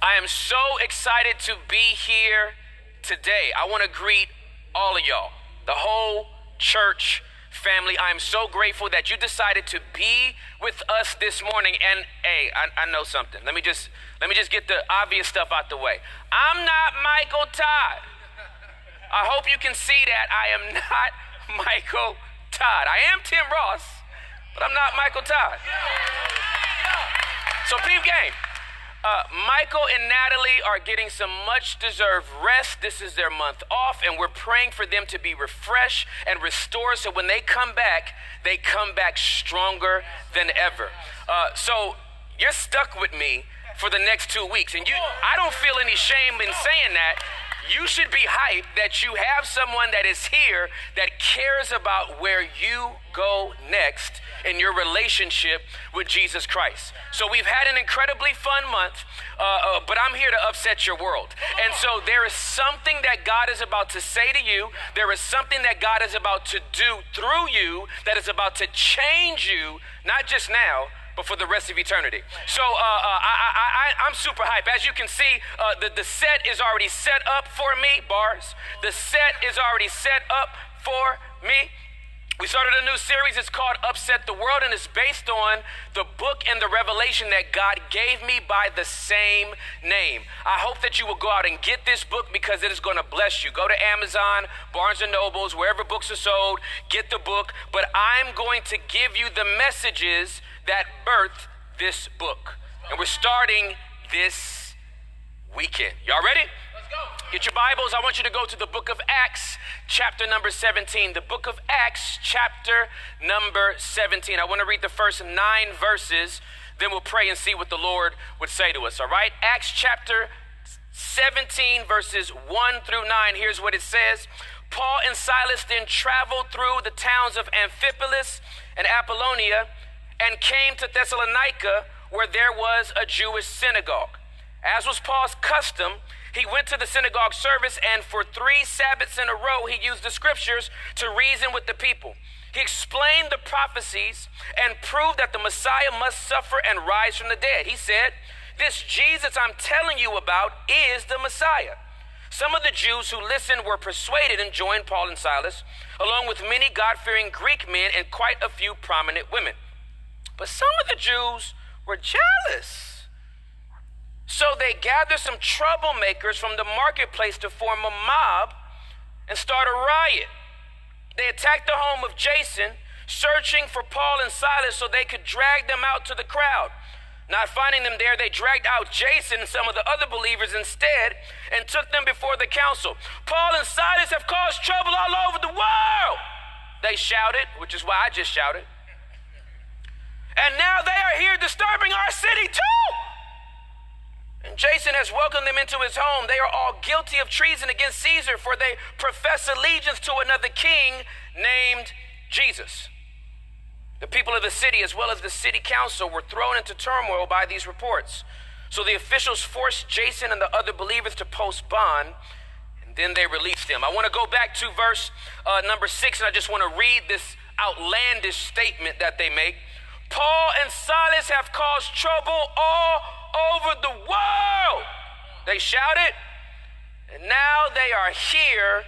I am so excited to be here today. I want to greet all of y'all, the whole church family. I'm so grateful that you decided to be with us this morning. And hey, I, I know something. Let me just let me just get the obvious stuff out the way. I'm not Michael Todd. I hope you can see that I am not Michael Todd. I am Tim Ross, but I'm not Michael Todd. So, peep game. Uh, Michael and Natalie are getting some much deserved rest. This is their month off, and we're praying for them to be refreshed and restored so when they come back, they come back stronger than ever. Uh, so you're stuck with me for the next two weeks, and you, I don't feel any shame in saying that you should be hyped that you have someone that is here that cares about where you go next in your relationship with Jesus Christ. So we've had an incredibly fun month, uh, uh, but I'm here to upset your world. And so there is something that God is about to say to you. There is something that God is about to do through you that is about to change you, not just now, but for the rest of eternity. So uh, uh, I, I, am super hype. As you can see, uh, the, the set is already set up for me, bars. The set is already set up for me. We started a new series. It's called Upset the World, and it's based on the book and the revelation that God gave me by the same name. I hope that you will go out and get this book because it is going to bless you. Go to Amazon, Barnes and Nobles, wherever books are sold, get the book. But I'm going to give you the messages that birthed this book. And we're starting this weekend. Y'all ready? Get your Bibles. I want you to go to the book of Acts, chapter number 17. The book of Acts, chapter number 17. I want to read the first nine verses, then we'll pray and see what the Lord would say to us. All right? Acts chapter 17, verses 1 through 9. Here's what it says. Paul and Silas then traveled through the towns of Amphipolis and Apollonia and came to Thessalonica, where there was a Jewish synagogue. As was Paul's custom, he went to the synagogue service, and for three Sabbaths in a row, he used the scriptures to reason with the people. He explained the prophecies and proved that the Messiah must suffer and rise from the dead. He said, This Jesus I'm telling you about is the Messiah. Some of the Jews who listened were persuaded and joined Paul and Silas, along with many God fearing Greek men and quite a few prominent women. But some of the Jews were jealous. So they gathered some troublemakers from the marketplace to form a mob and start a riot. They attacked the home of Jason, searching for Paul and Silas so they could drag them out to the crowd. Not finding them there, they dragged out Jason and some of the other believers instead and took them before the council. Paul and Silas have caused trouble all over the world, they shouted, which is why I just shouted. And now they are here disturbing our city too. And Jason has welcomed them into his home. They are all guilty of treason against Caesar, for they profess allegiance to another king named Jesus. The people of the city, as well as the city council, were thrown into turmoil by these reports. So the officials forced Jason and the other believers to post bond, and then they released them. I want to go back to verse uh, number six, and I just want to read this outlandish statement that they make. Paul and Silas have caused trouble all over the world. They shouted, and now they are here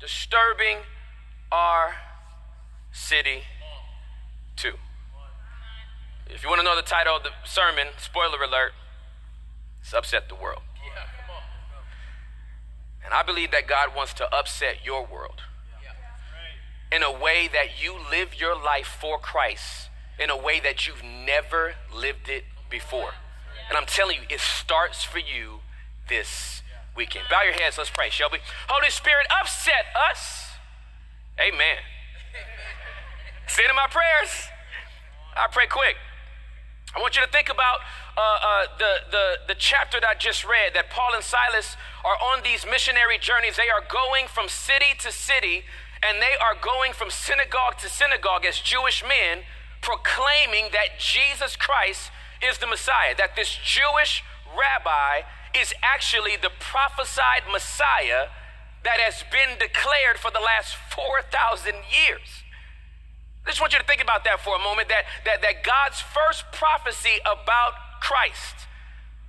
disturbing our city too. If you want to know the title of the sermon, spoiler alert, it's Upset the World. And I believe that God wants to upset your world in a way that you live your life for Christ in a way that you've never lived it before. And I'm telling you, it starts for you this weekend. Bow your heads, let's pray, Shelby. Holy Spirit, upset us. Amen. Say to my prayers. I pray quick. I want you to think about uh, uh, the, the, the chapter that I just read that Paul and Silas are on these missionary journeys. They are going from city to city, and they are going from synagogue to synagogue as Jewish men proclaiming that Jesus Christ is the Messiah, that this Jewish rabbi is actually the prophesied Messiah that has been declared for the last 4,000 years. I just want you to think about that for a moment that, that, that God's first prophecy about Christ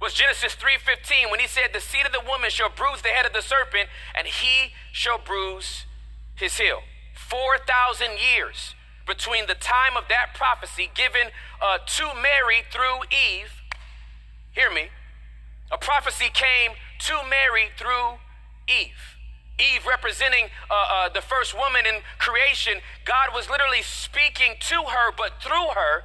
was Genesis 3:15 when he said the seed of the woman shall bruise the head of the serpent and he shall bruise his heel. 4,000 years between the time of that prophecy given uh, to Mary through Eve. Hear me. A prophecy came to Mary through Eve. Eve representing uh, uh, the first woman in creation, God was literally speaking to her, but through her,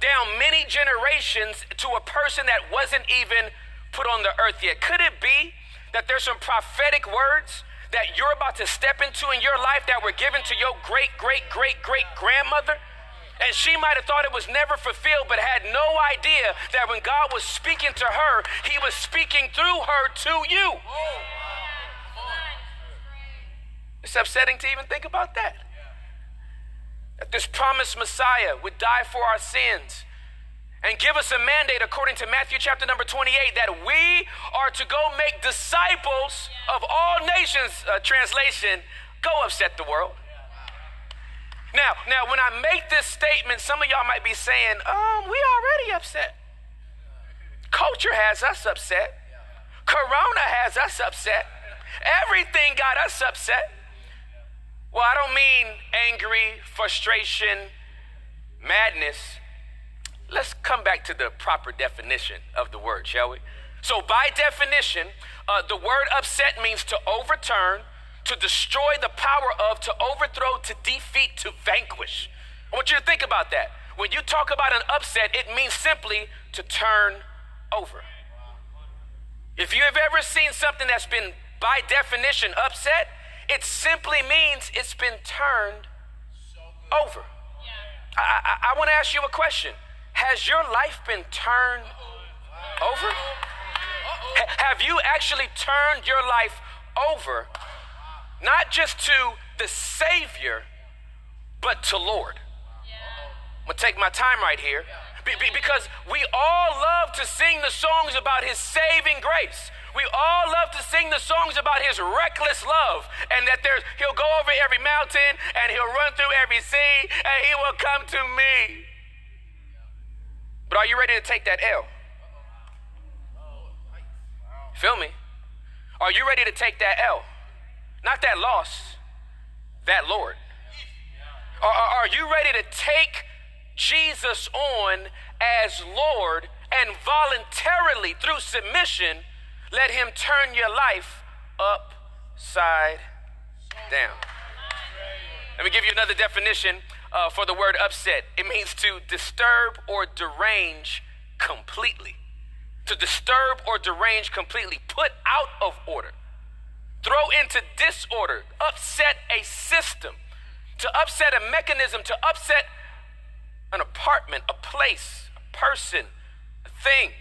down many generations to a person that wasn't even put on the earth yet. Could it be that there's some prophetic words that you're about to step into in your life that were given to your great, great, great, great grandmother? And she might have thought it was never fulfilled, but had no idea that when God was speaking to her, he was speaking through her to you. It's upsetting to even think about that that this promised Messiah would die for our sins and give us a mandate according to Matthew chapter number 28 that we are to go make disciples of all nations. Uh, translation go upset the world. Now now when i make this statement some of y'all might be saying um we already upset. Culture has us upset. Corona has us upset. Everything got us upset. Well, I don't mean angry, frustration, madness. Let's come back to the proper definition of the word, shall we? So, by definition, uh, the word upset means to overturn, to destroy the power of, to overthrow, to defeat, to vanquish. I want you to think about that. When you talk about an upset, it means simply to turn over. If you have ever seen something that's been, by definition, upset, it simply means it's been turned over. I, I, I want to ask you a question. Has your life been turned over? have you actually turned your life over, not just to the Savior, but to Lord? I'm to take my time right here because we all love to sing the songs about His saving grace. We all love to sing the songs about his reckless love and that there's he'll go over every mountain and he'll run through every sea and he will come to me. But are you ready to take that L? Feel me? Are you ready to take that L? Not that loss, that Lord. Are, are you ready to take Jesus on as Lord and voluntarily, through submission, let him turn your life upside down. Let me give you another definition uh, for the word upset. It means to disturb or derange completely. To disturb or derange completely, put out of order, throw into disorder, upset a system, to upset a mechanism, to upset an apartment, a place, a person, a thing.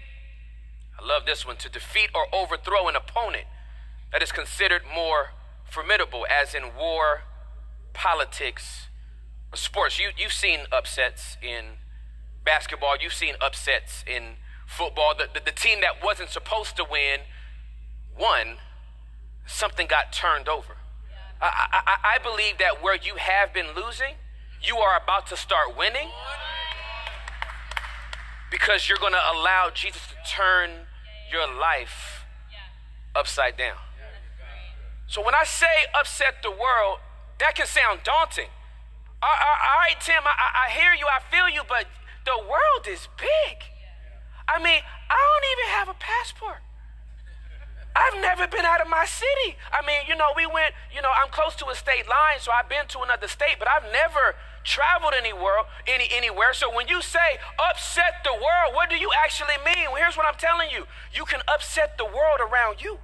I love this one to defeat or overthrow an opponent that is considered more formidable, as in war, politics, sports. You, you've seen upsets in basketball, you've seen upsets in football. The, the, the team that wasn't supposed to win won, something got turned over. I, I, I believe that where you have been losing, you are about to start winning because you're going to allow Jesus to turn your life upside down. So when I say upset the world, that can sound daunting. All, right, Tim, I, I hear you, I feel you, but the world is big. I mean, I don't even have a passport. I've never been out of my city. I mean, you know, we went, you know, I'm close to a state line, so I've been to another state, but I've never traveled anywhere, any, anywhere. So when you say upset the world, what do you actually mean? Well, here's what I'm telling you you can upset the world around you.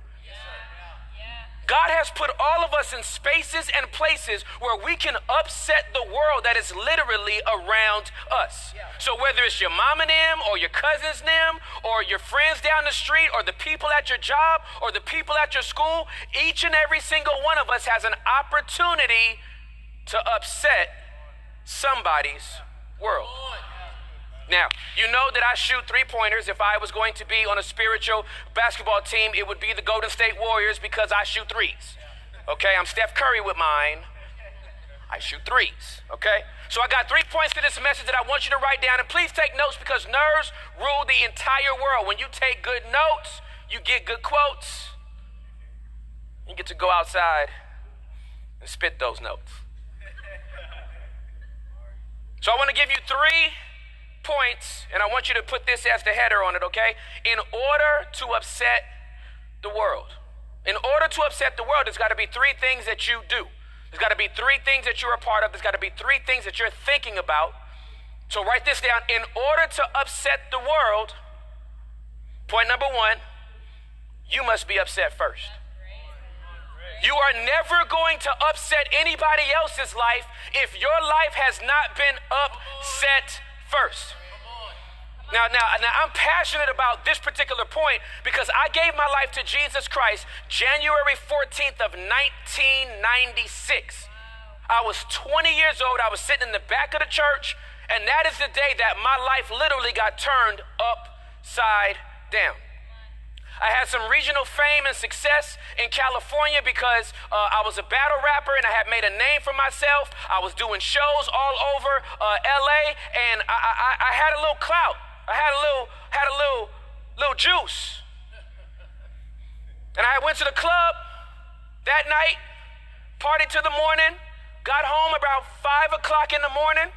God has put all of us in spaces and places where we can upset the world that is literally around us. So whether it's your mom and them, or your cousins them, or your friends down the street, or the people at your job, or the people at your school, each and every single one of us has an opportunity to upset somebody's world. Now, you know that I shoot three pointers. If I was going to be on a spiritual basketball team, it would be the Golden State Warriors because I shoot threes. Okay, I'm Steph Curry with mine. I shoot threes, okay? So I got three points to this message that I want you to write down. And please take notes because nerves rule the entire world. When you take good notes, you get good quotes. You get to go outside and spit those notes. So I want to give you three points, and I want you to put this as the header on it, okay? In order to upset the world. In order to upset the world, there's got to be three things that you do. There's got to be three things that you're a part of. There's got to be three things that you're thinking about. So write this down. In order to upset the world, point number one, you must be upset first. You are never going to upset anybody else's life if your life has not been upset first. Now, now, now, I'm passionate about this particular point because I gave my life to Jesus Christ January 14th of 1996. I was 20 years old. I was sitting in the back of the church, and that is the day that my life literally got turned upside down. I had some regional fame and success in California because uh, I was a battle rapper and I had made a name for myself. I was doing shows all over uh, LA and I, I, I had a little clout. I had a little, had a little, little juice. And I went to the club that night, partied to the morning, got home about five o'clock in the morning,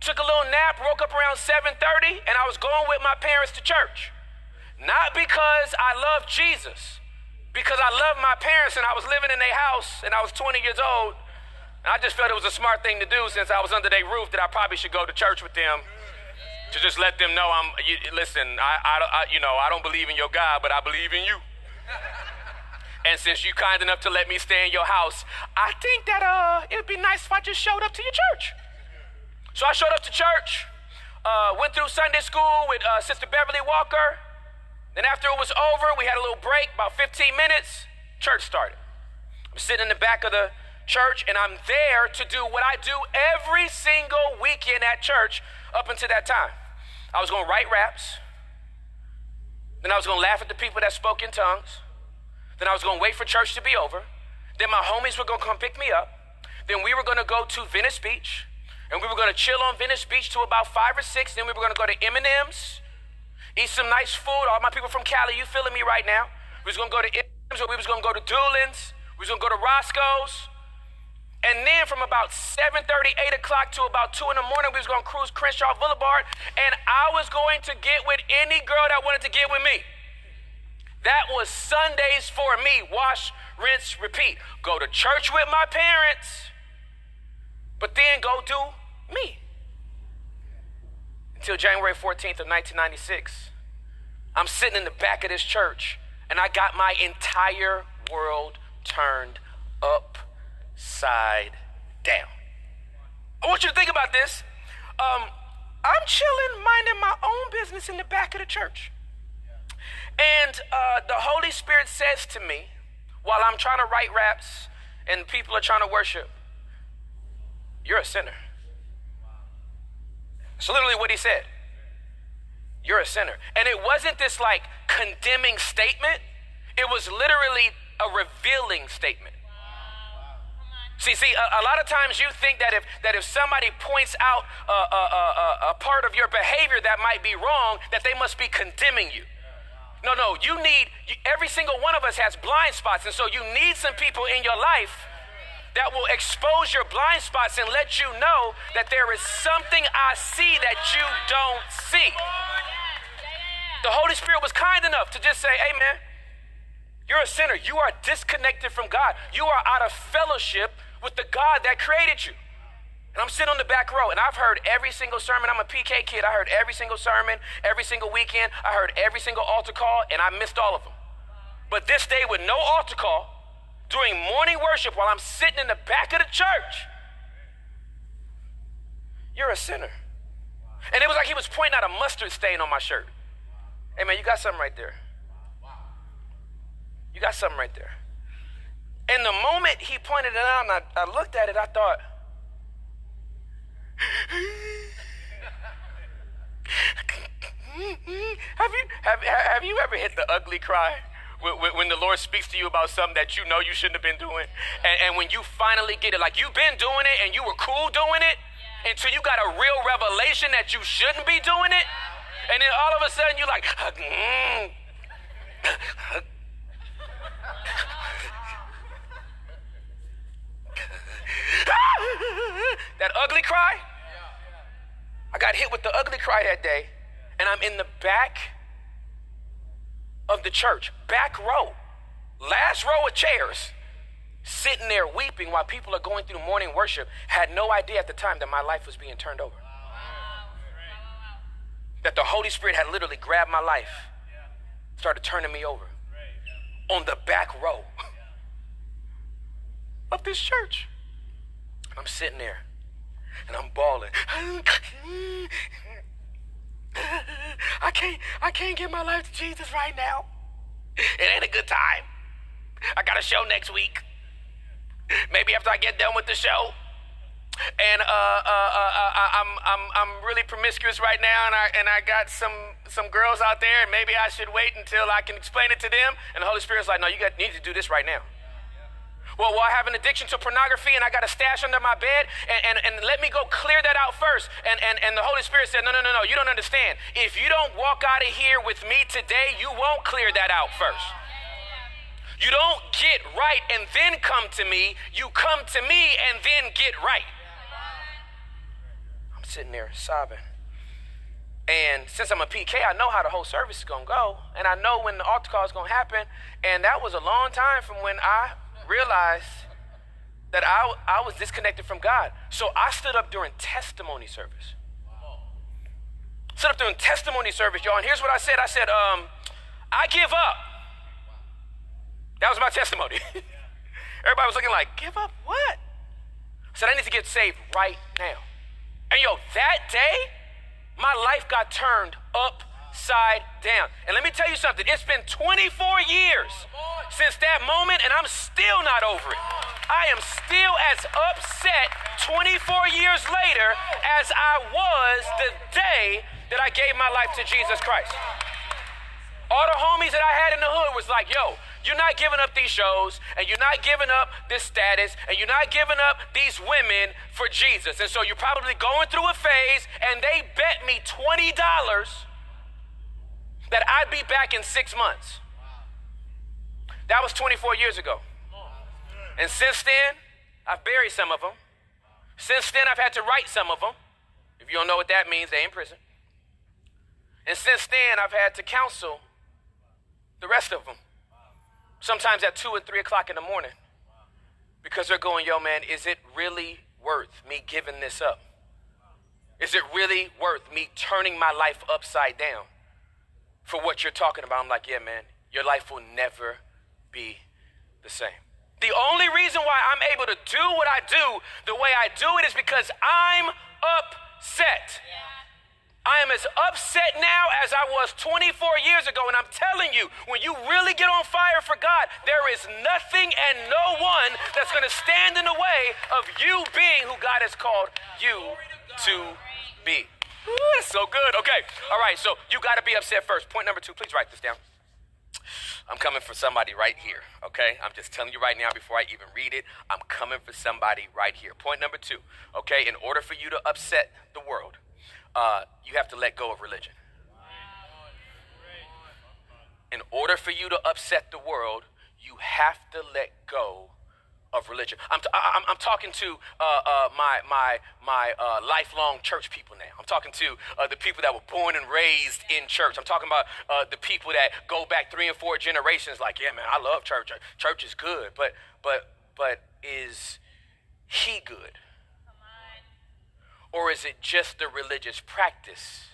took a little nap, woke up around 7:30, and I was going with my parents to church. Not because I love Jesus, because I love my parents and I was living in their house and I was 20 years old. And I just felt it was a smart thing to do since I was under their roof that I probably should go to church with them to just let them know I'm. You, listen, I, I, I, you know, I don't believe in your God, but I believe in you. and since you're kind enough to let me stay in your house, I think that uh, it'd be nice if I just showed up to your church. So I showed up to church, uh, went through Sunday school with uh, Sister Beverly Walker. Then after it was over, we had a little break, about 15 minutes, church started. I'm sitting in the back of the church and I'm there to do what I do every single weekend at church up until that time. I was going to write raps. Then I was going to laugh at the people that spoke in tongues. Then I was going to wait for church to be over. Then my homies were going to come pick me up. Then we were going to go to Venice Beach. And we were going to chill on Venice Beach to about five or six. Then we were going to go to M&M's eat some nice food. All my people from Cali, you feeling me right now? We was gonna go to M's or we was gonna go to Dulan's. We was gonna go to Roscoe's. And then from about 7.30, 8 o'clock to about 2 in the morning, we was gonna cruise Crenshaw Boulevard. And I was going to get with any girl that wanted to get with me. That was Sundays for me. Wash, rinse, repeat. Go to church with my parents, but then go do me until January 14th of 1996. I'm sitting in the back of this church and I got my entire world turned upside down. I want you to think about this. Um, I'm chilling, minding my own business in the back of the church. And uh, the Holy Spirit says to me, while I'm trying to write raps and people are trying to worship, You're a sinner. It's literally what he said. You're a sinner. And it wasn't this like condemning statement, it was literally a revealing statement. See, see, a, a, lot of times you think that if that if somebody points out a, a, a, a part of your behavior that might be wrong, that they must be condemning you. No, no, you need every single one of us has blind spots, and so you need some people in your life that will expose your blind spots and let you know that there is something I see that you don't see. The Holy Spirit was kind enough to just say, man, you're a sinner. You are disconnected from God. You are out of fellowship with the God that created you. And I'm sitting on the back row, and I've heard every single sermon. I'm a PK kid. I heard every single sermon, every single weekend. I heard every single altar call, and I missed all of them. But this day, with no altar call, during morning worship while I'm sitting in the back of the church. You're a sinner. And it was like he was pointing out a mustard stain on my shirt. Hey, man, you got something right there. You got something right there. And the moment he pointed it out and I, I looked at it, I thought, mm-hmm. have you have, have you ever hit the ugly cry? When the Lord speaks to you about something that you know you shouldn't have been doing, and, and when you finally get it, like you've been doing it and you were cool doing it until you got a real revelation that you shouldn't be doing it, and then all of a sudden you're like, mm, that ugly cry. I got hit with the ugly cry that day, and I'm in the back of the church, back row, last row of chairs, sitting there weeping while people are going through morning worship. Had no idea at the time that my life was being turned over. That the Holy Spirit had literally grabbed my life, started turning me over on the back row of this church. I'm sitting there and I'm bawling. I can't I can't give my life to Jesus right now. It ain't a good time. I got a show next week. Maybe after I get done with the show. And uh, uh, uh, uh I'm, I'm, I'm really promiscuous right now, and I, and I got some, some girls out there, and maybe I should wait until I can explain it to them. And the Holy Spirit's like, no, you got, need to do this right now. Well, well, I have an addiction to pornography and I got a stash under my bed, and, and, and let me go clear that out first. And, and, and the Holy Spirit said, No, no, no, no, you don't understand. If you don't walk out of here with me today, you won't clear that out first. You don't get right and then come to me, you come to me and then get right. I'm sitting there sobbing. And since I'm a PK, I know how the whole service is going to go. And I know when the altar call is going to happen. And that was a long time from when I realized that I, I was disconnected from God. So I stood up during testimony service. Stood up during testimony service, y'all. And here's what I said I said, um, I give up. That was my testimony. Everybody was looking like, give up what? I said, I need to get saved right now. And yo, that day, my life got turned up upside down. And let me tell you something, it's been 24 years since that moment, and I'm still not over it. I am still as upset 24 years later as I was the day that I gave my life to Jesus Christ. All the homies that I had in the hood was like, yo, you're not giving up these shows, and you're not giving up this status, and you're not giving up these women for Jesus. And so you're probably going through a phase, and they bet me $20 that I'd be back in six months. That was 24 years ago. And since then, I've buried some of them. Since then, I've had to write some of them. If you don't know what that means, they're in prison. And since then, I've had to counsel the rest of them. Sometimes at 2 or 3 o'clock in the morning. Because they're going, yo, man, is it really worth me giving this up? Is it really worth me turning my life upside down? For what you're talking about. I'm like, yeah, man, your life will never be the same. The only reason why I'm able to do what I do the way I do it is because I'm upset. I am as upset now as I was 24 years ago. And I'm telling you, when you really get on fire for God, there is nothing and no one that's going to stand in the way of you being who God has called you to be. That's so good. Okay. All right. So you got to be upset first. Point number two. Please write this down. I'm coming for somebody right here. Okay. I'm just telling you right now before I even read it. I'm coming for somebody right here. Point number two. Okay. In order for you to upset the world, uh, you have to let go of religion. In order for you to upset the world, you have to let go of religion. I'm, t- I'm, I'm talking to uh, uh, my, my, my uh, lifelong church people now. I'm talking to uh, the people that were born and raised in church. I'm talking about uh, the people that go back three and four generations like, yeah, man, I love church. Church is good. But, but, but is he good? Or is it just the religious practice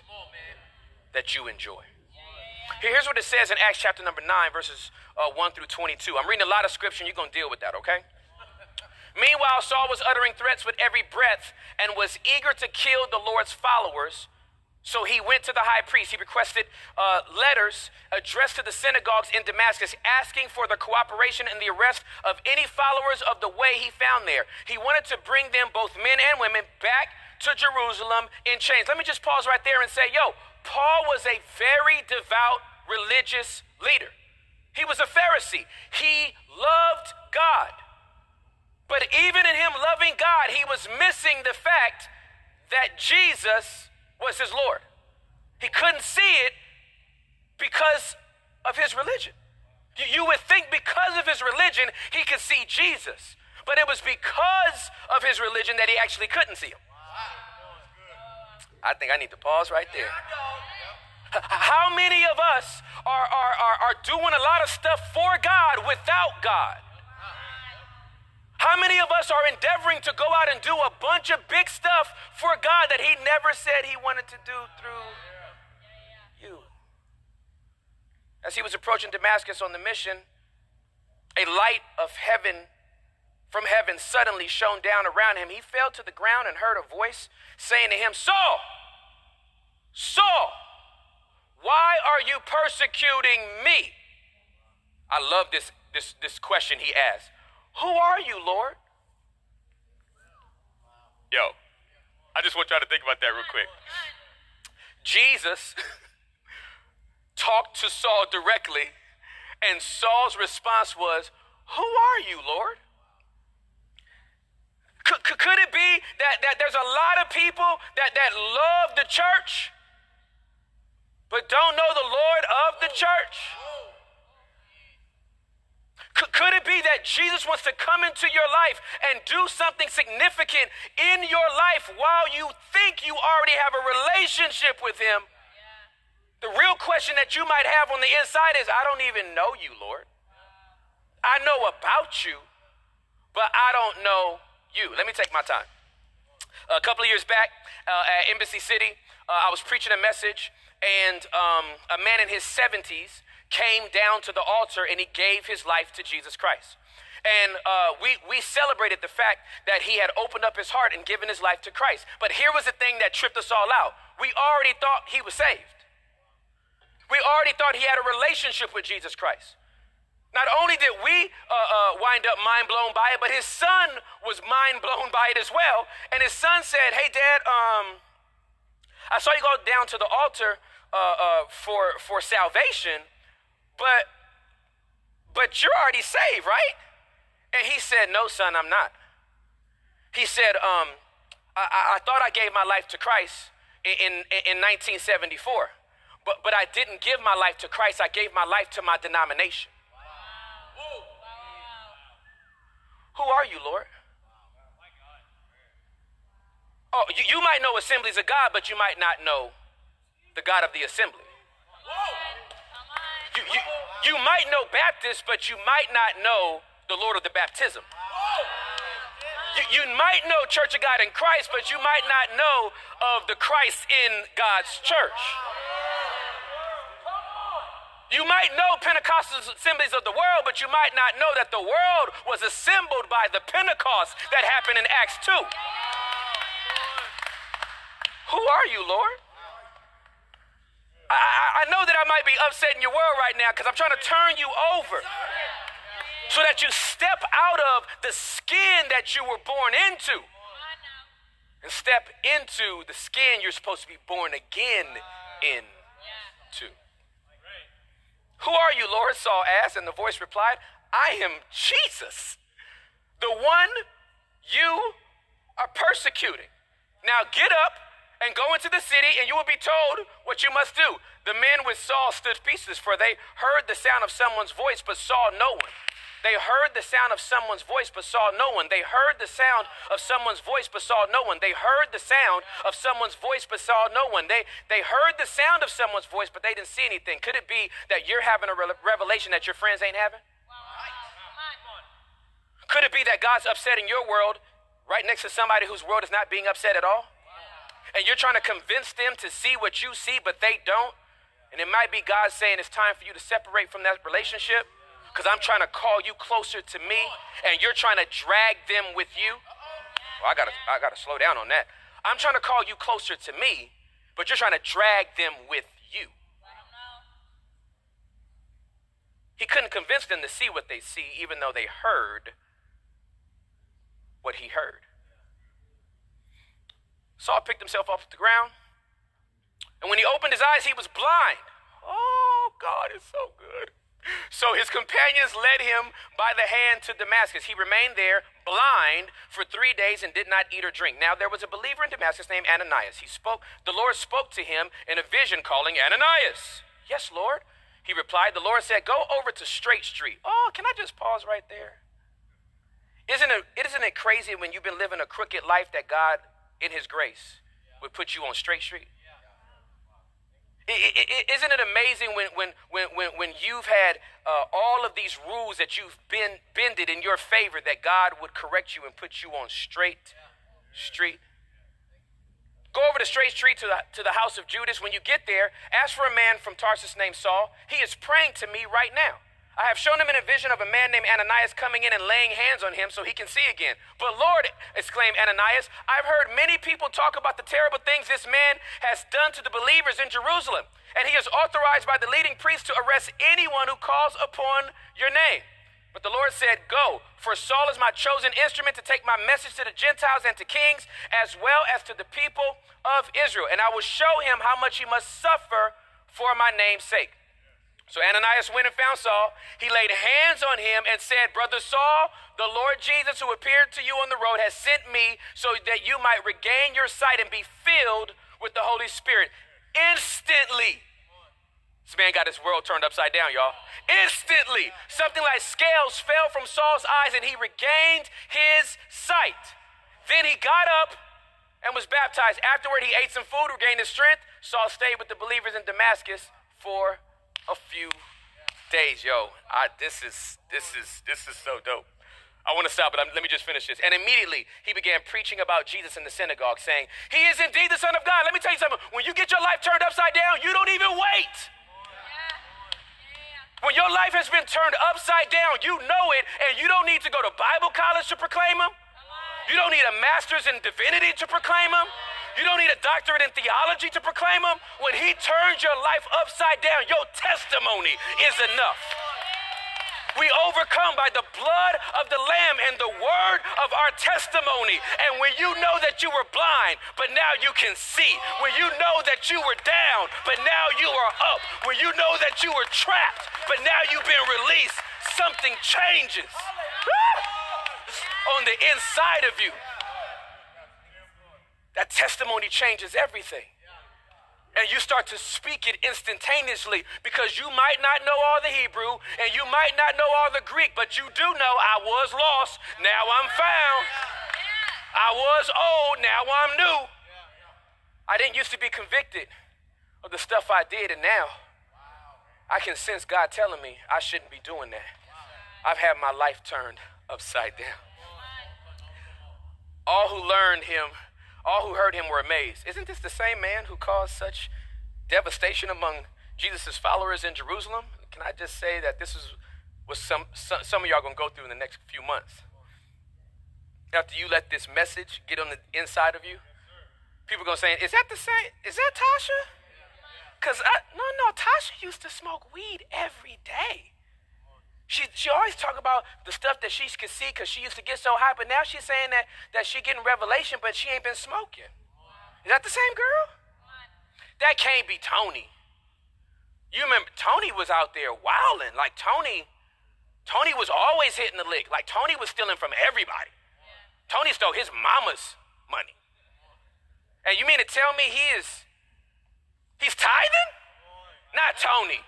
that you enjoy? Here's what it says in Acts chapter number 9, verses uh, 1 through 22. I'm reading a lot of scripture, and you're going to deal with that, okay? Meanwhile, Saul was uttering threats with every breath and was eager to kill the Lord's followers. So he went to the high priest. He requested uh, letters addressed to the synagogues in Damascus, asking for the cooperation in the arrest of any followers of the way he found there. He wanted to bring them, both men and women, back to Jerusalem in chains. Let me just pause right there and say, yo, Paul was a very devout religious leader. He was a Pharisee. He loved God. But even in him loving God, he was missing the fact that Jesus was his Lord. He couldn't see it because of his religion. You, would think because of his religion, he could see Jesus. But it was because of his religion that he actually couldn't see him. I think I need to pause right there. How many of us are, are, are, are doing a lot of stuff for God without God? How many of us are endeavoring to go out and do a bunch of big stuff for God that He never said He wanted to do through you? As he was approaching Damascus on the mission, a light of heaven from heaven suddenly shone down around him. He fell to the ground and heard a voice saying to him, Saul, Saul, why are you persecuting me? I love this, this, this question he asked. Who are you, Lord? Yo, I just want y'all to think about that real quick. Jesus talked to Saul directly, and Saul's response was, Who are you, Lord? Could, could, it be that, that there's a lot of people that, that love the church? but don't know the Lord of the church? Could, it be that Jesus wants to come into your life and do something significant in your life while you think you already have a relationship with Him? The real question that you might have on the inside is I don't even know you, Lord. I know about you, but I don't know you. Let me take my time. A couple of years back uh, at Embassy City, uh, I was preaching a message and um, a man in his 70s came down to the altar and he gave his life to Jesus Christ. And uh, we, we celebrated the fact that he had opened up his heart and given his life to Christ. But here was the thing that tripped us all out. We already thought he was saved. We already thought he had a relationship with Jesus Christ. Not only did we uh, uh, wind up mind blown by it, but his son was mind blown by it as well. And his son said, Hey, Dad, um, I saw you go down to the altar uh, uh, for for salvation, but but you're already saved, right? And he said, No, son, I'm not. He said, um, I, I thought I gave my life to Christ in, in, in 1974, but, but I didn't give my life to Christ. I gave my life to my denomination. Wow. Who are you, Lord? Oh, you, you might know assemblies of God, but you might not know the God of the assembly. You, you, you might know Baptist, but you might not know the Lord of the baptism. You, you might know Church of God in Christ, but you might not know of the Christ in God's church. You might know Pentecostal assemblies of the world, but you might not know that the world was assembled by the Pentecost that happened in Acts 2. Who are you, Lord? I, I know that I might be upsetting your world right now because I'm trying to turn you over so that you step out of the skin that you were born into and step into the skin you're supposed to be born again into. Who are you, Lord? Saul asked, and the voice replied, I am Jesus, the one you are persecuting. Now get up and go into the city, and you will be told what you must do. The men with Saul stood speechless, for they heard the sound of someone's voice, but saw no one. They heard the sound of someone's voice, but saw no one. They heard the sound of someone's voice, but saw no one. They heard the sound of someone's voice, but saw no one. They, they heard the sound of someone's voice, but they didn't see anything. Could it be that you're having a re- revelation that your friends ain't having? Could it be that God's upsetting your world right next to somebody whose world is not being upset at all? And you're trying to convince them to see what you see, but they don't. And it might be God saying it's time for you to separate from that relationship because I'm trying to call you closer to me and you're trying to drag them with you. Well, I gotta, I gotta slow down on that. I'm trying to call you closer to me, but you're trying to drag them with you. He couldn't convince them to see what they see, even though they heard what he heard. Saul picked himself off the ground. And when he opened his eyes, he was blind. Oh, God is so good. So his companions led him by the hand to Damascus. He remained there blind for three days and did not eat or drink. Now there was a believer in Damascus named Ananias. He spoke, the Lord spoke to him in a vision calling Ananias. Yes, Lord. He replied, the Lord said, Go over to Straight Street. Oh, can I just pause right there? Isn't it, isn't it crazy when you've been living a crooked life that God, in His grace, would put you on Straight Street? Isn't it amazing when, when, when, when, when you've had uh, all of these rules that you've been bended in your favor that God would correct you and put you on straight street? Go over the straight street to the, to the house of Judas. When you get there, ask for a man from Tarsus named Saul. He is praying to me right now. I have shown him in a vision of a man named Ananias coming in and laying hands on him so he can see again. But Lord, exclaimed Ananias, I've heard many people talk about the terrible things this man has done to the believers in Jerusalem. And he is authorized by the leading priest to arrest anyone who calls upon your name. But the Lord said, Go, for Saul is my chosen instrument to take my message to the Gentiles and to kings, as well as to the people of Israel. And I will show him how much he must suffer for my name's sake. So Ananias went and found Saul. He laid hands on him and said, Brother Saul, the Lord Jesus, who appeared to you on the road, has sent me so that you might regain your sight and be filled with the Holy Spirit. Instantly, this man got his world turned upside down, y'all. Instantly, something like scales fell from Saul's eyes and he regained his sight. Then he got up and was baptized. Afterward, he ate some food, regained his strength. Saul stayed with the believers in Damascus for a few days, yo. I, this is this is this is so dope. I want to stop, but I'm, let me just finish this. And immediately he began preaching about Jesus in the synagogue, saying, "He is indeed the Son of God." Let me tell you something. When you get your life turned upside down, you don't even wait. When your life has been turned upside down, you know it, and you don't need to go to Bible college to proclaim Him. You don't need a master's in divinity to proclaim Him. You don't need a doctorate in theology to proclaim him. When he turns your life upside down, your testimony is enough. We overcome by the blood of the Lamb and the word of our testimony. And when you know that you were blind, but now you can see. When you know that you were down, but now you are up. When you know that you were trapped, but now you've been released, something changes on the inside of you. That testimony changes everything. And you start to speak it instantaneously because you might not know all the Hebrew and you might not know all the Greek, but you do know I was lost, now I'm found. I was old, now I'm new. I didn't used to be convicted of the stuff I did, and now I can sense God telling me I shouldn't be doing that. I've had my life turned upside down. All who learned him all who heard him were amazed. Isn't this the same man who caused such devastation among Jesus' followers in Jerusalem? Can I just say that this is what some, some, of y'all going to go through in the next few months? After you let this message get on the inside of you, people going to say, Is that the same? Is that Tasha? Because, no, no, Tasha used to smoke weed every day. She, she always talk about the stuff that she could see because she used to get so high, but now she's saying that, that she getting revelation, but she ain't been smoking. Is that the same girl? That can't be Tony. You remember Tony was out there wilding. Like Tony, Tony was always hitting the lick. Like Tony was stealing from everybody. Tony stole his mama's money. And you mean to tell me he is he's tithing? Not Tony.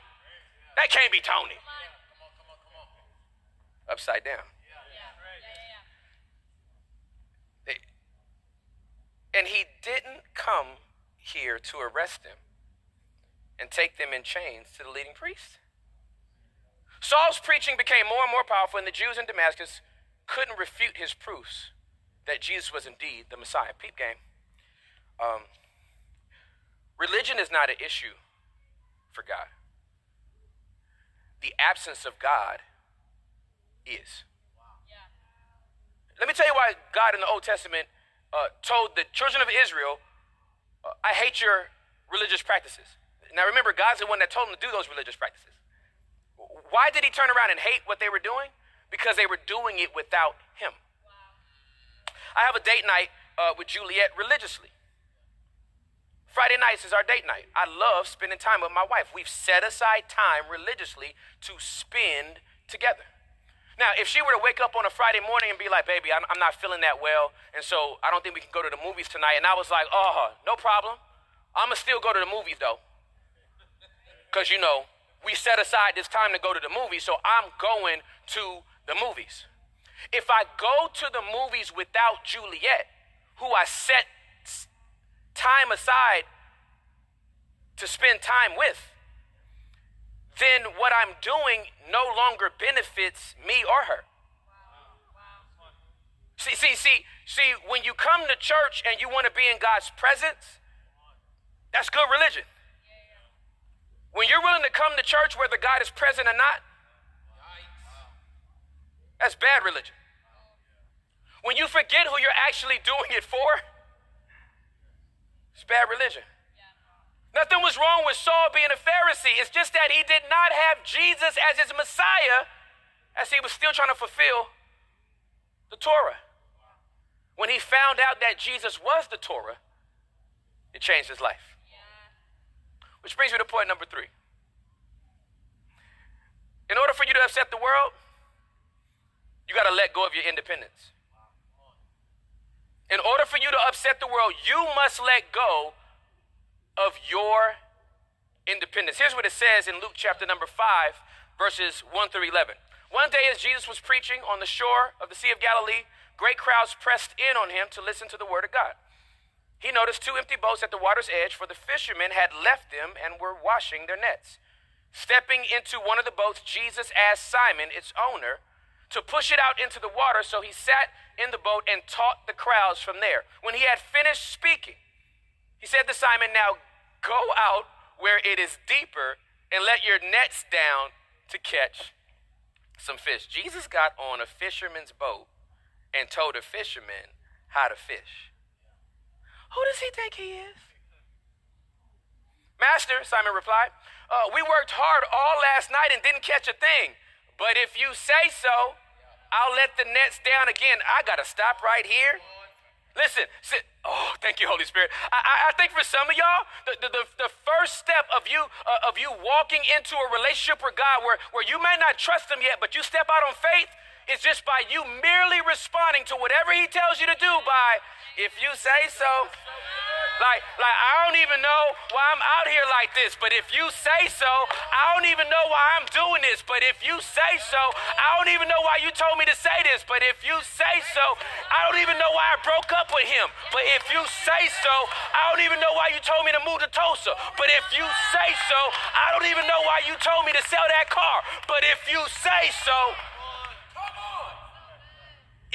That can't be Tony upside down. And he didn't come here to arrest them and take them in chains to the leading priest. Saul's preaching became more and more powerful, and the Jews in Damascus couldn't refute his proofs that Jesus was indeed the Messiah. Peep game. Um, religion is not an issue for God. The absence of God is. Let me tell you why God in the Old Testament uh, told the children of Israel, uh, I hate your religious practices. Now remember, God's the one that told them to do those religious practices. Why did he turn around and hate what they were doing? Because they were doing it without him. I have a date night uh, with Juliet religiously. Friday nights is our date night. I love spending time with my wife. We've set aside time religiously to spend together. Now, if she were to wake up on a Friday morning and be like, baby, I'm, I'm not feeling that well, and so I don't think we can go to the movies tonight, and I was like, oh, no problem. I'm gonna still go to the movies though. Because, you know, we set aside this time to go to the movies, so I'm going to the movies. If I go to the movies without Juliet, who I set time aside to spend time with, then what I'm doing no longer benefits me or her. See, see, see, see, when you come to church and you want to be in God's presence, that's good religion. When you're willing to come to church whether God is present or not, that's bad religion. When you forget who you're actually doing it for, it's bad religion. Nothing was wrong with Saul being a Pharisee. It's just that he did not have Jesus as his Messiah as he was still trying to fulfill the Torah. When he found out that Jesus was the Torah, it changed his life. Which brings me to point number three. In order for you to upset the world, you got to let go of your independence. In order for you to upset the world, you must let go of your independence. Here's what it says in Luke chapter number 5, verses 1 through 11. One day, as Jesus was preaching on the shore of the Sea of Galilee, great crowds pressed in on him to listen to the word of God. He noticed two empty boats at the water's edge, for the fishermen had left them and were washing their nets. Stepping into one of the boats, Jesus asked Simon, its owner, to push it out into the water, so he sat in the boat and taught the crowds from there. When he had finished speaking, he said to Simon, Now go out where it is deeper and let your nets down to catch some fish. Jesus got on a fisherman's boat and told a fisherman how to fish. Who does he think he is? Master, Simon replied, uh, we worked hard all last night and didn't catch a thing. But if you say so, I'll let the nets down again. I got to stop right here Listen, sit. Oh, thank you, Holy Spirit. I, I, think for some of y'all, the, the, the, the first step of you uh, of you walking into a relationship with God where, where you may not trust Him yet, but you step out on faith is just by you merely responding to whatever He tells you to do by, if you say so. Like, like I don't even know why I'm out here like this, but if you say so, I don't even know why I'm doing this, but if you say so, I don't even know why you told me to say this, but if you say so, I don't even know why I broke up with him, but if you say so, I don't even know why you told me to move to Tulsa, but if you say so, I don't even know why you told me to sell that car, but if you say so,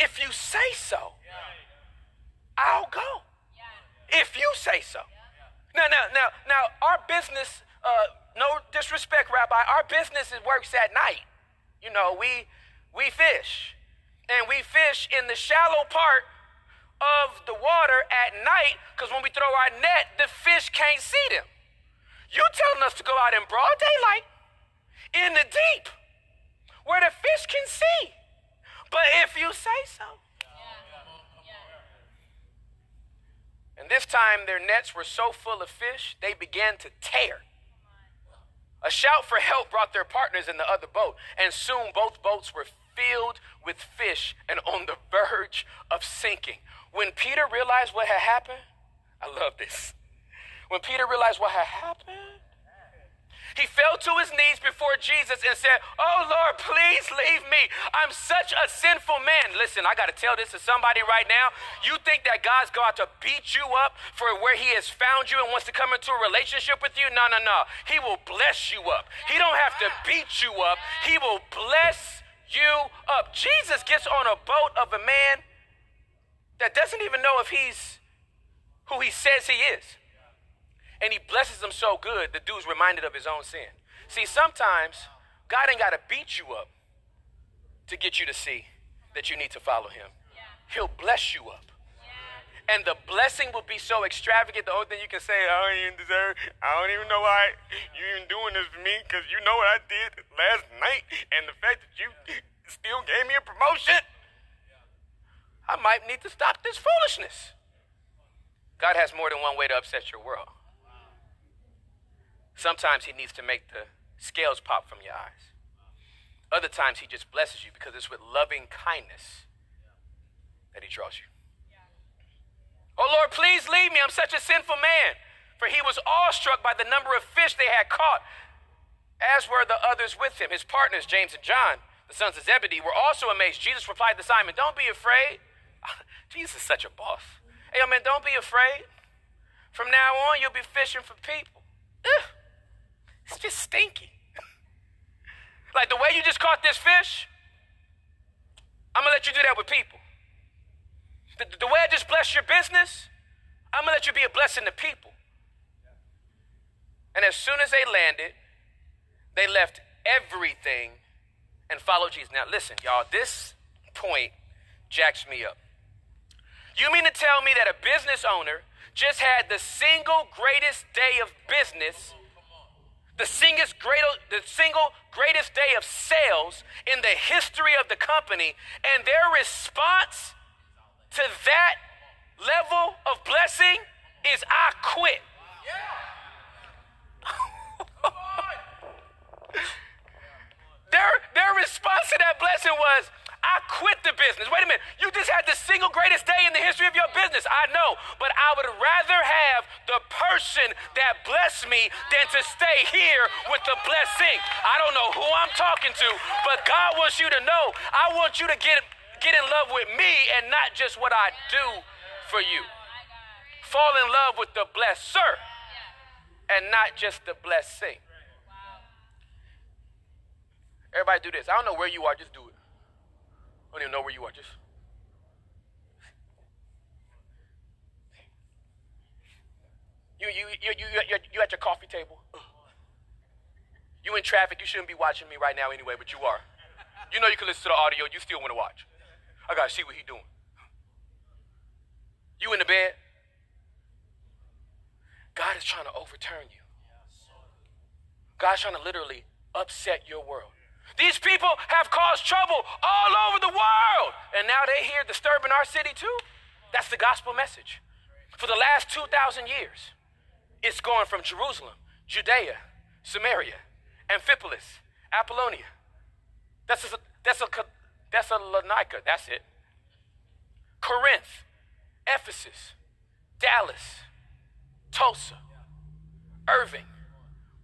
if you say so, I'll go if you say so. Now, now, now, now, our business, uh, no disrespect, Rabbi, our business works at night. You know, we we fish, and we fish in the shallow part of the water at night because when we throw our net, the fish can't see them. You telling us to go out in broad daylight, in the deep, where the fish can see. But if you say so. And this time their nets were so full of fish, they began to tear. A shout for help brought their partners in the other boat, and soon both boats were filled with fish and on the verge of sinking. When Peter realized what had happened, I love this. When Peter realized what had happened, he fell to his knees before Jesus and said, Oh Lord, please leave me. I'm such a sinful man. Listen, I got to tell this to somebody right now. You think that God's going to beat you up for where he has found you and wants to come into a relationship with you? No, no, no. He will bless you up. He don't have to beat you up. He will bless you up. Jesus gets on a boat of a man that doesn't even know if he's who he says he is and he blesses them so good, the dude's reminded of his own sin. See, sometimes God ain't got to beat you up to get you to see that you need to follow him. He'll bless you up. And the blessing will be so extravagant. The only thing you can say, I don't even deserve, I don't even know why you even doing this to me because you know what I did last night and the fact that you still gave me a promotion. I might need to stop this foolishness. God has more than one way to upset your world. Sometimes He needs to make the scales pop from your eyes. Other times He just blesses you because it's with loving kindness that He draws you. Oh Lord, please lead me. I'm such a sinful man. For he was awestruck by the number of fish they had caught, as were the others with him. His partners, James and John, the sons of Zebedee, were also amazed. Jesus replied to Simon, Don't be afraid. Jesus is such a boss. Hey, man, don't be afraid. From now on, you'll be fishing for people. Ugh. It's just stinky. like the way you just caught this fish, I'm to let you do that with people. The, the way I just bless your business, I'm to let you be a blessing to people. And as soon as they landed, they left everything and followed Jesus. Now, listen, y'all, this point jacks me up. You mean to tell me that a business owner just had the single greatest day of business, the, single greatest day of sales in the history of the company, and their response to that level of blessing is I quit. their, their response to that blessing was, I quit the business. Wait a minute. You just had the single greatest day in the history of your business. I know. But I would rather have the person that blessed me than to stay here with the blessing. I don't know who I'm talking to, but God wants you to know. I want you to get, get in love with me and not just what I do for you. Fall in love with the blesser and not just the blessing. Everybody do this. I don't know where you are, just do it. I don't even know where you are, just. You, you, you, you, you, you at your coffee table. You in traffic, you shouldn't be watching me right now anyway, but you are. You know you can listen to the audio, you still want to watch. I gotta see what he doing. You in the bed. God is trying to overturn you. God's trying to literally upset your world. These people have caused trouble all over the world. And now they're here disturbing our city too. That's the gospel message. For the last 2,000 years, it's going from Jerusalem, Judea, Samaria, Amphipolis, Apollonia. That's a, that's a, that's a Thessalonica, that's it. Corinth, Ephesus, Dallas, Tulsa, Irving,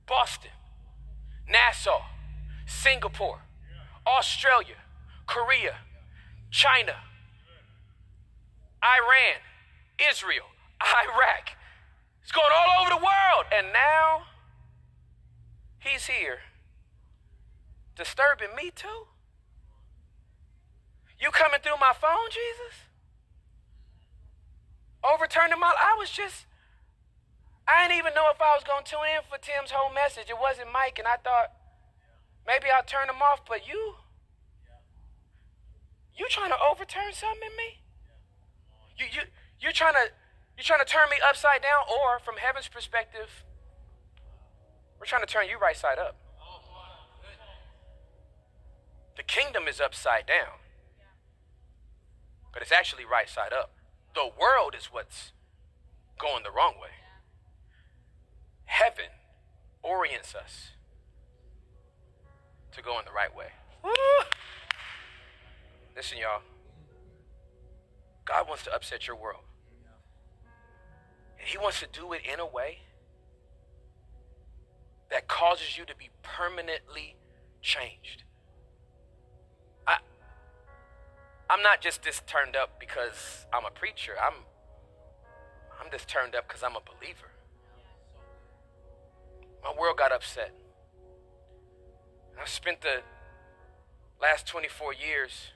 Boston, Nassau, Singapore, Australia, Korea, China, Iran, Israel, Iraq. It's going all over the world. And now he's here disturbing me too. You coming through my phone, Jesus? Overturning my I was just I didn't even know if I was going to tune in for Tim's whole message. It wasn't Mike, and I thought maybe I'll turn them off, but you, you trying to overturn something in me? You, you, you're trying to, you're trying to turn me upside down, or from heaven's perspective, we're trying to turn you right side up. The kingdom is upside down, but it's actually right side up. The world is what's going the wrong way. Heaven orients us to go in the right way. Listen, y'all. God wants to upset your world. And He wants to do it in a way that causes you to be permanently changed. I, I'm not just this turned up because I'm a preacher. I'm, I'm just turned up because I'm a believer. My world got upset. I spent the last 24 years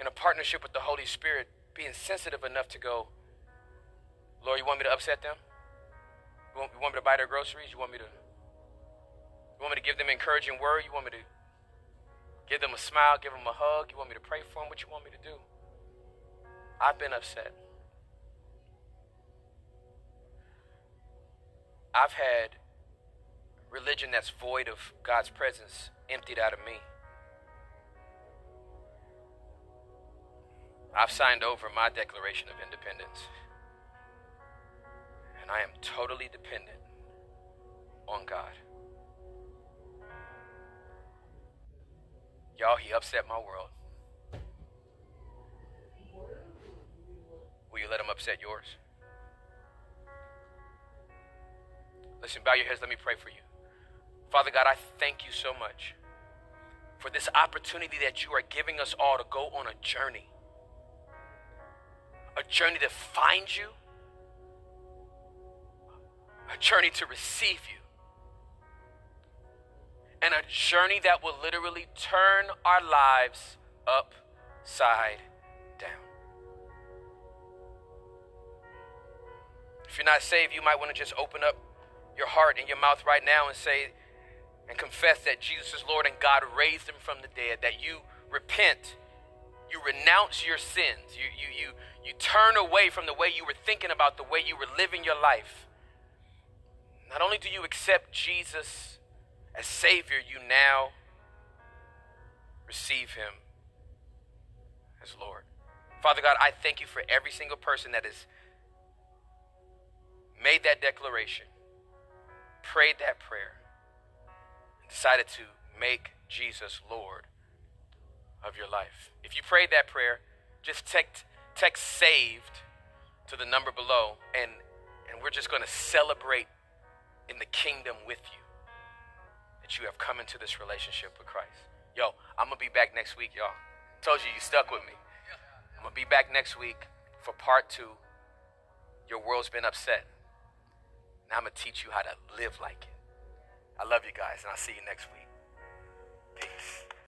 in a partnership with the Holy Spirit, being sensitive enough to go, Lord, you want me to upset them? You want, you want me to buy their groceries? You want me to you want me to give them encouraging word? You want me to give them a smile, give them a hug? You want me to pray for them? What you want me to do? I've been upset. I've had religion that's void of God's presence emptied out of me. I've signed over my Declaration of Independence. And I am totally dependent on God. Y'all, he upset my world. Will you let him upset yours? Listen, bow your heads. Let me pray for you. Father God, I thank you so much for this opportunity that you are giving us all to go on a journey. A journey to find you, a journey to receive you, and a journey that will literally turn our lives upside down. If you're not saved, you might want to just open up your heart and your mouth right now and say and confess that Jesus is Lord and God raised him from the dead, that you repent, you renounce your sins, you, you, you, you turn away from the way you were thinking about the way you were living your life. Not only do you accept Jesus as Savior, you now receive Him as Lord. Father God, I thank you for every single person that has made that declaration, prayed that prayer, decided to make Jesus Lord of your life. If you prayed that prayer, just text, text saved to the number below, and, and we're just going to celebrate in the kingdom with you that you have come into this relationship with Christ. Yo, I'm going to be back next week, y'all. Told you, you stuck with me. I'm going to be back next week for part two. Your world's been upset. Now I'm going to teach you how to live like it. I love you guys, and I'll see you next week. Peace.